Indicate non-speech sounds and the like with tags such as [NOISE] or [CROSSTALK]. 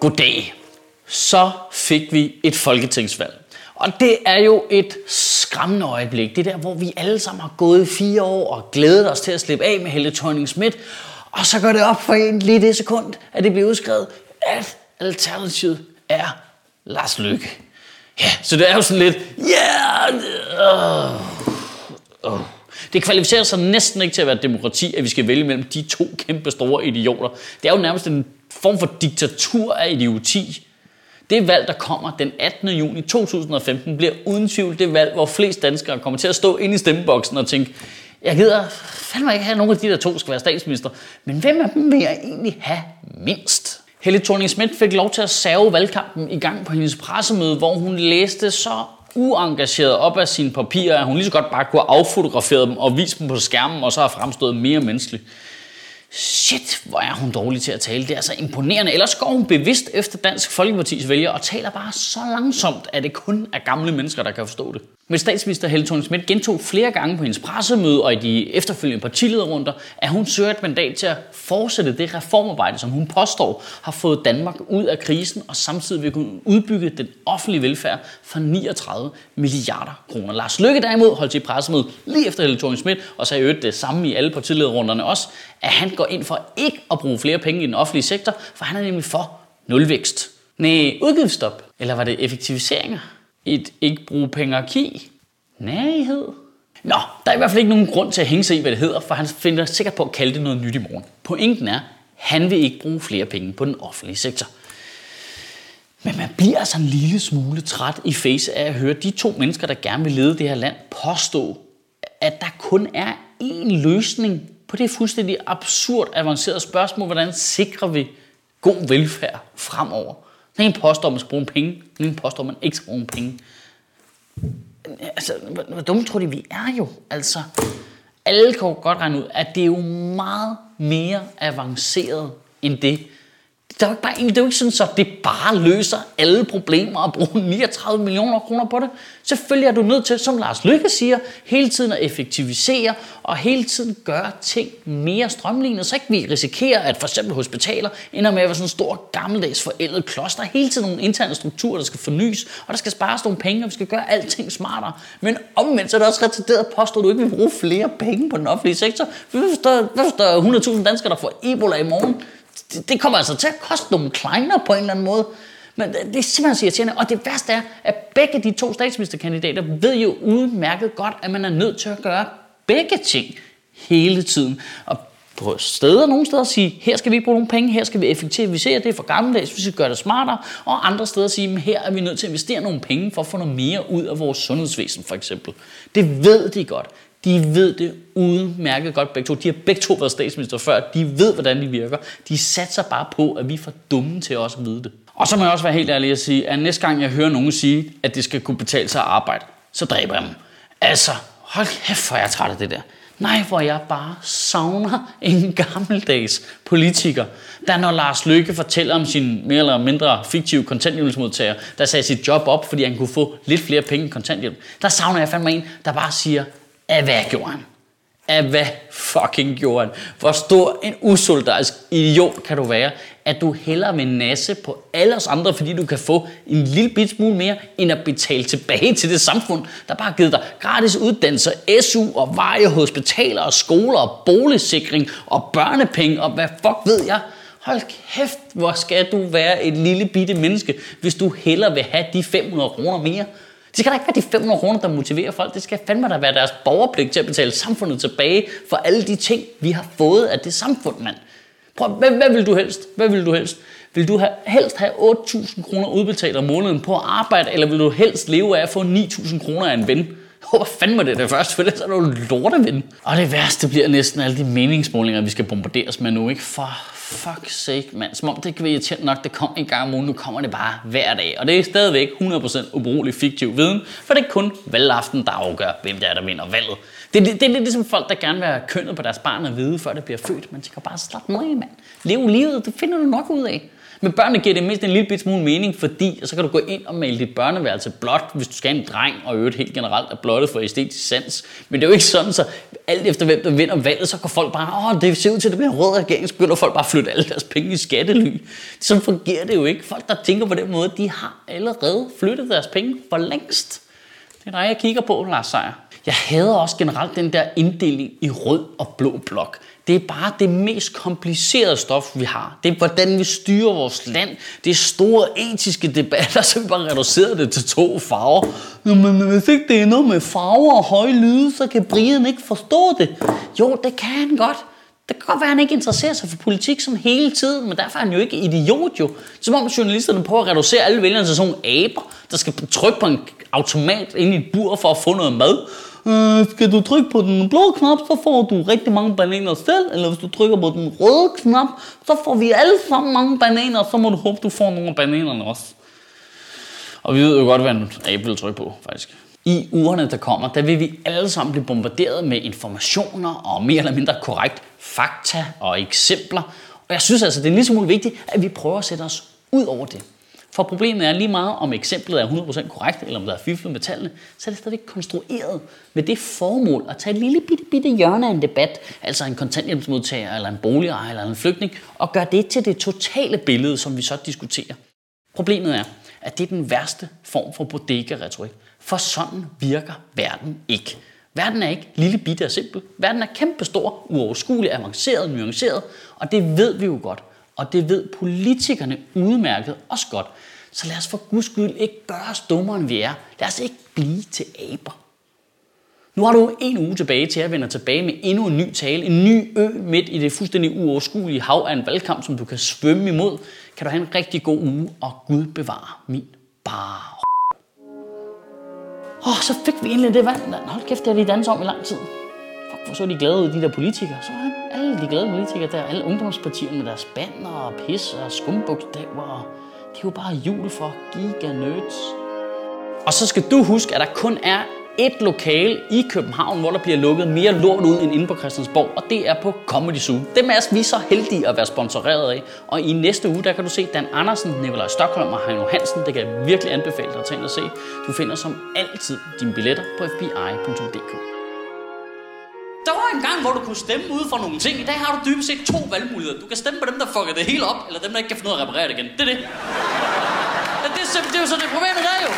Goddag. Så fik vi et folketingsvalg. Og det er jo et skræmmende øjeblik. Det er der, hvor vi alle sammen har gået i fire år og glædet os til at slippe af med Helle thorning Schmidt. Og så går det op for en lige det sekund, at det bliver udskrevet, at alternativet er Lars Løkke. Ja, så det er jo sådan lidt, ja, yeah, uh, uh. Det kvalificerer sig næsten ikke til at være demokrati, at vi skal vælge mellem de to kæmpe store idioter. Det er jo nærmest en form for diktatur af idioti. Det valg, der kommer den 18. juni 2015, bliver uden tvivl det valg, hvor flest danskere kommer til at stå inde i stemmeboksen og tænke, jeg gider fandme ikke have, at nogen af de der to skal være statsminister, men hvem af dem vil jeg egentlig have mindst? Helle thorning Schmidt fik lov til at save valgkampen i gang på hendes pressemøde, hvor hun læste så uengageret op af sine papirer, at hun lige så godt bare kunne have affotograferet dem og vist dem på skærmen, og så har fremstået mere menneskelig. Shit, hvor er hun dårlig til at tale. Det er så imponerende. Ellers går hun bevidst efter Dansk Folkepartis vælger og taler bare så langsomt, at det kun er gamle mennesker, der kan forstå det. Men statsminister Helle thorning Schmidt gentog flere gange på hendes pressemøde og i de efterfølgende partilederrunder, at hun søger et mandat til at fortsætte det reformarbejde, som hun påstår har fået Danmark ud af krisen og samtidig vil kunne udbygge den offentlige velfærd for 39 milliarder kroner. Lars Løkke derimod holdt til pressemøde lige efter Helle thorning Schmidt og sagde øvrigt det samme i alle partilederrunderne også, at han går ind for ikke at bruge flere penge i den offentlige sektor, for han er nemlig for nulvækst. Nej, udgiftsstop. Eller var det effektiviseringer? Et ikke bruge pengerki? Nærighed? Nå, der er i hvert fald ikke nogen grund til at hænge sig i, hvad det hedder, for han finder sikkert på at kalde det noget nyt i morgen. Pointen er, han vil ikke bruge flere penge på den offentlige sektor. Men man bliver altså en lille smule træt i face af at høre de to mennesker, der gerne vil lede det her land, påstå, at der kun er én løsning på det fuldstændig absurd avancerede spørgsmål, hvordan sikrer vi god velfærd fremover. Den ene påstår, at man skal bruge penge, den ene påstår, at man ikke skal bruge penge. Altså, hvor, hvor dumme tror de, vi er jo? Altså, alle kan jo godt regne ud, at det er jo meget mere avanceret end det, det er jo ikke, bare, det er jo ikke sådan, så det bare løser alle problemer at bruge 39 millioner kroner på det. Selvfølgelig er du nødt til, som Lars Lykke siger, hele tiden at effektivisere og hele tiden gøre ting mere strømlignet, så ikke vi risikerer, at for eksempel hospitaler ender med at være sådan en stor gammeldags forældet kloster. Hele tiden nogle interne strukturer, der skal fornyes, og der skal spares nogle penge, og vi skal gøre alting smartere. Men omvendt så er det også retarderet at påstå, at du ikke vil bruge flere penge på den offentlige sektor. Hvis der er 100.000 danskere, der får Ebola i morgen? Det, det kommer altså til at koste nogle kleiner på en eller anden måde. Men det er simpelthen så irriterende. Og det værste er, at begge de to statsministerkandidater ved jo udmærket godt, at man er nødt til at gøre begge ting hele tiden. Og på steder, nogle steder sige, her skal vi ikke bruge nogle penge, her skal vi effektivisere, det for gammeldags, vi skal gøre det smartere, og andre steder sige, her er vi nødt til at investere nogle penge for at få noget mere ud af vores sundhedsvæsen for eksempel. Det ved de godt. De ved det udmærket godt begge to. De har begge to været statsminister før. De ved, hvordan de virker. De satser bare på, at vi er for dumme til også at vide det. Og så må jeg også være helt ærlig at sige, at næste gang jeg hører nogen sige, at det skal kunne betale sig at arbejde, så dræber jeg dem. Altså, hold kæft, hvor jeg er træt af det der. Nej, hvor jeg bare savner en gammeldags politiker, der når Lars Løkke fortæller om sin mere eller mindre fiktive kontanthjælpsmodtager, der sagde sit job op, fordi han kunne få lidt flere penge i kontanthjælp. Der savner jeg fandme en, der bare siger, af hvad gjorde han? Af hvad fucking gjorde han? Hvor stor en usolidarisk idiot kan du være, at du hellere vil nasse på alle os andre, fordi du kan få en lille bit smule mere, end at betale tilbage til det samfund, der bare har givet dig gratis uddannelse, SU og veje, hospitaler og skoler og boligsikring og børnepenge og hvad fuck ved jeg. Hold kæft, hvor skal du være et lille bitte menneske, hvis du hellere vil have de 500 kroner mere. Det skal da ikke være de 500 kroner, der motiverer folk. Det skal fandme da være deres borgerpligt til at betale samfundet tilbage for alle de ting, vi har fået af det samfund, mand. Prøv, hvad, hvad vil du helst? Hvad vil du helst? Vil du have, helst have 8.000 kroner udbetalt om måneden på arbejde, eller vil du helst leve af at få 9.000 kroner af en ven? Jeg håber fandme det er det først, for det er du lorteven. Og det værste bliver næsten alle de meningsmålinger, vi skal bombarderes med nu, ikke? For fuck sake, mand. Som om det kan være irriterende nok, det kommer en gang om ugen, nu kommer det bare hver dag. Og det er stadigvæk 100% ubrugelig fiktiv viden, for det er kun valgaften, der afgør, hvem det er, der vinder valget. Det, det, det er lidt ligesom folk, der gerne vil have kønnet på deres barn at vide, før det bliver født. Man tænker bare slap ned af, mand. Lev livet, det finder du nok ud af. Men børnene giver det mindst en lille bit smule mening, fordi så kan du gå ind og male dit børneværelse blåt, hvis du skal have en dreng, og øvrigt helt generelt er blottet for æstetisk sans. Men det er jo ikke sådan, så alt efter hvem der vinder valget, så går folk bare, åh, det ser ud til, at det bliver en rød regering, så begynder folk bare at flytte alle deres penge i skattely. Sådan fungerer det jo ikke. Folk, der tænker på den måde, de har allerede flyttet deres penge for længst. Det er dig, jeg kigger på, Lars Seier. Jeg hader også generelt den der inddeling i rød og blå blok. Det er bare det mest komplicerede stof, vi har. Det er, hvordan vi styrer vores land. Det er store etiske debatter, [LAUGHS] så vi bare reducerer det til to farver. Men hvis ikke det er noget med farver og høje lyde, så kan Brian ikke forstå det. Jo, det kan han godt. Det kan godt være, at han ikke interesserer sig for politik sådan hele tiden, men derfor er han jo ikke idiot jo. Som om journalisterne prøver at reducere alle vælgerne til sådan nogle aber, der skal trykke på en automat ind i et bur for at få noget mad. Øh, skal du trykke på den blå knap, så får du rigtig mange bananer selv, eller hvis du trykker på den røde knap, så får vi alle sammen mange bananer, så må du håbe, du får nogle af bananerne også. Og vi ved jo godt, hvad en abe vil trykke på, faktisk. I ugerne, der kommer, der vil vi alle sammen blive bombarderet med informationer og mere eller mindre korrekt fakta og eksempler. Og jeg synes altså, det er lige så vigtigt, at vi prøver at sætte os ud over det. For problemet er lige meget, om eksemplet er 100% korrekt, eller om der er fiflet med tallene, så er det stadigvæk konstrueret med det formål at tage et lille bitte, bitte hjørne af en debat, altså en kontanthjælpsmodtager, eller en boligejer, eller en flygtning, og gøre det til det totale billede, som vi så diskuterer. Problemet er, at det er den værste form for bodega-retorik. For sådan virker verden ikke. Verden er ikke lille bitte og simpel. Verden er kæmpestor, uoverskuelig, avanceret, nuanceret, og det ved vi jo godt. Og det ved politikerne udmærket også godt. Så lad os for guds skyld ikke gøre os dummere, end vi er. Lad os ikke blive til aber. Nu har du en uge tilbage til at vende tilbage med endnu en ny tale. En ny ø midt i det fuldstændig uoverskuelige hav af en valgkamp, som du kan svømme imod. Kan du have en rigtig god uge, og Gud bevare min bare. Åh, oh, så fik vi endelig det vand. Hold kæft, det har de danset om i lang tid. Fuck, hvor så de glade ud, de der politikere. Så han, alle de glade politikere der, alle ungdomspartierne med deres banner og pis og skumbukstaver. Det er jo bare jul for giga nerds. Og så skal du huske, at der kun er et lokale i København, hvor der bliver lukket mere lort ud end inde på Christiansborg, og det er på Comedy Zoo. Dem er vi så heldige at være sponsoreret af, og i næste uge, der kan du se Dan Andersen, Nikolaj Stockholm og Heino Hansen. Det kan jeg virkelig anbefale dig at tage ind og se. Du finder som altid dine billetter på fbi.dk. En gang, hvor du kunne stemme ud for nogle ting. I dag har du dybest set to valgmuligheder. Du kan stemme på dem, der fucker det hele op, eller dem, der ikke kan finde ud af at reparere det igen. Det er det. Det er, det er jo så det problemet der jo.